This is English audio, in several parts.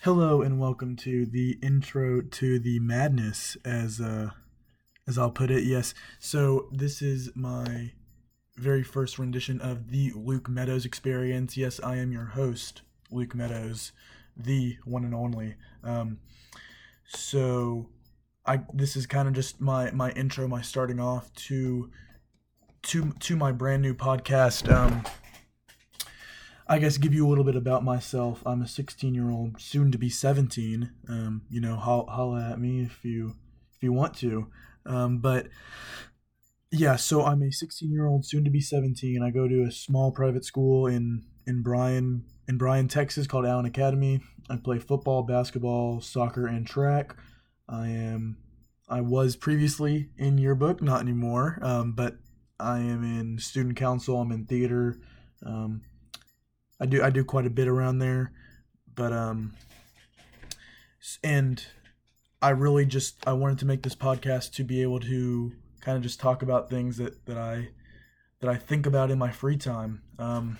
Hello and welcome to the intro to the madness, as uh, as I'll put it. Yes, so this is my very first rendition of the Luke Meadows experience. Yes, I am your host, Luke Meadows, the one and only. Um, so, I this is kind of just my my intro, my starting off to to to my brand new podcast. Um, I guess give you a little bit about myself. I'm a 16 year old, soon to be 17. Um, you know, ho- holla at me if you if you want to. Um, but yeah, so I'm a 16 year old, soon to be 17. I go to a small private school in in Bryan in Bryan, Texas, called Allen Academy. I play football, basketball, soccer, and track. I am I was previously in yearbook, not anymore. Um, but I am in student council. I'm in theater. Um, I do I do quite a bit around there, but um, and I really just I wanted to make this podcast to be able to kind of just talk about things that that I that I think about in my free time. Um,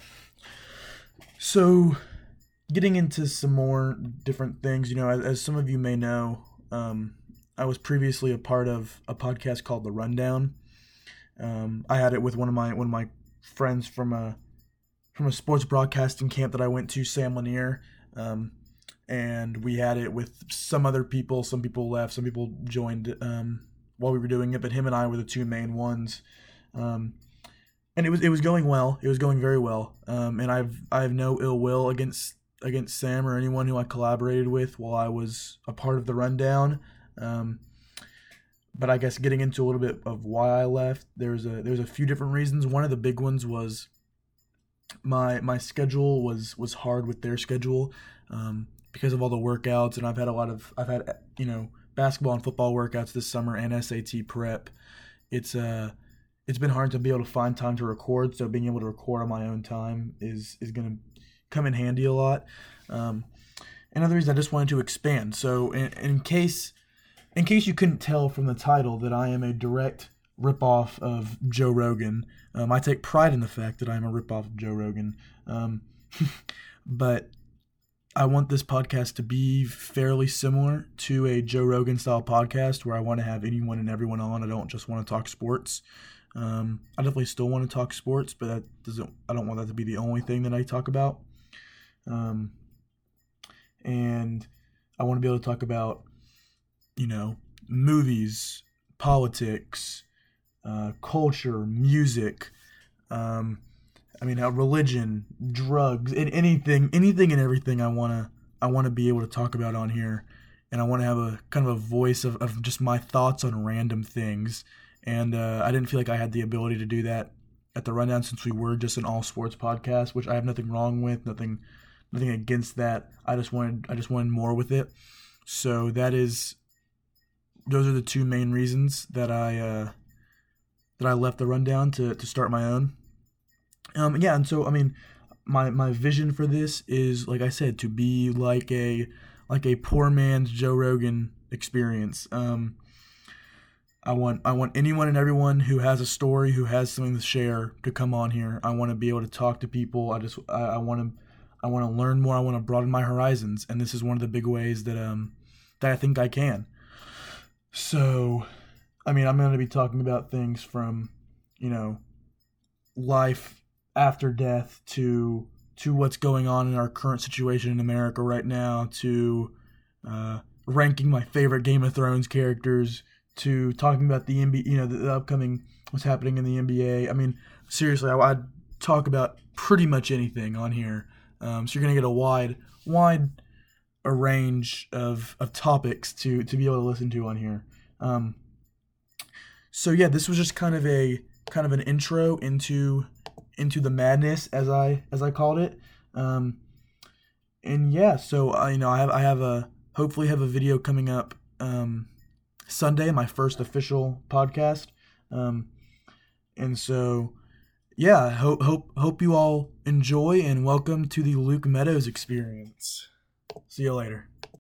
so getting into some more different things, you know, as, as some of you may know, um, I was previously a part of a podcast called The Rundown. Um, I had it with one of my one of my friends from a from a sports broadcasting camp that I went to, Sam Lanier. Um, and we had it with some other people. Some people left, some people joined um, while we were doing it, but him and I were the two main ones. Um, and it was it was going well. It was going very well. Um, and I've I have no ill will against against Sam or anyone who I collaborated with while I was a part of the rundown. Um, but I guess getting into a little bit of why I left, there's a there's a few different reasons. One of the big ones was my my schedule was was hard with their schedule um, because of all the workouts, and I've had a lot of I've had you know basketball and football workouts this summer and SAT prep. It's uh it's been hard to be able to find time to record, so being able to record on my own time is is gonna come in handy a lot. Um, another reason I just wanted to expand. So in, in case in case you couldn't tell from the title that I am a direct ripoff of Joe Rogan. Um, I take pride in the fact that I'm a ripoff of Joe Rogan. Um, but I want this podcast to be fairly similar to a Joe Rogan style podcast where I want to have anyone and everyone on. I don't just want to talk sports. Um, I definitely still want to talk sports, but that doesn't. I don't want that to be the only thing that I talk about. Um, and I want to be able to talk about, you know, movies, politics, uh, culture, music. Um, I mean, uh, religion, drugs, and anything, anything and everything. I wanna, I wanna be able to talk about on here, and I want to have a kind of a voice of, of just my thoughts on random things. And uh, I didn't feel like I had the ability to do that at the rundown since we were just an all sports podcast, which I have nothing wrong with, nothing, nothing against that. I just wanted, I just wanted more with it. So that is, those are the two main reasons that I. Uh, that I left the rundown to, to start my own. Um, yeah, and so I mean, my my vision for this is like I said to be like a like a poor man's Joe Rogan experience. Um, I want I want anyone and everyone who has a story, who has something to share, to come on here. I want to be able to talk to people. I just I, I want to I want to learn more. I want to broaden my horizons, and this is one of the big ways that um that I think I can. So I mean, I'm going to be talking about things from, you know, life after death to to what's going on in our current situation in America right now to uh, ranking my favorite Game of Thrones characters to talking about the NBA, you know, the, the upcoming what's happening in the NBA. I mean, seriously, I, would talk about pretty much anything on here. Um, so you're gonna get a wide, wide a range of, of topics to to be able to listen to on here. Um, so yeah, this was just kind of a kind of an intro into into the madness as I as I called it. Um, and yeah, so uh, you know I have I have a hopefully have a video coming up um, Sunday, my first official podcast. Um, and so yeah, hope hope hope you all enjoy and welcome to the Luke Meadows experience. See you later.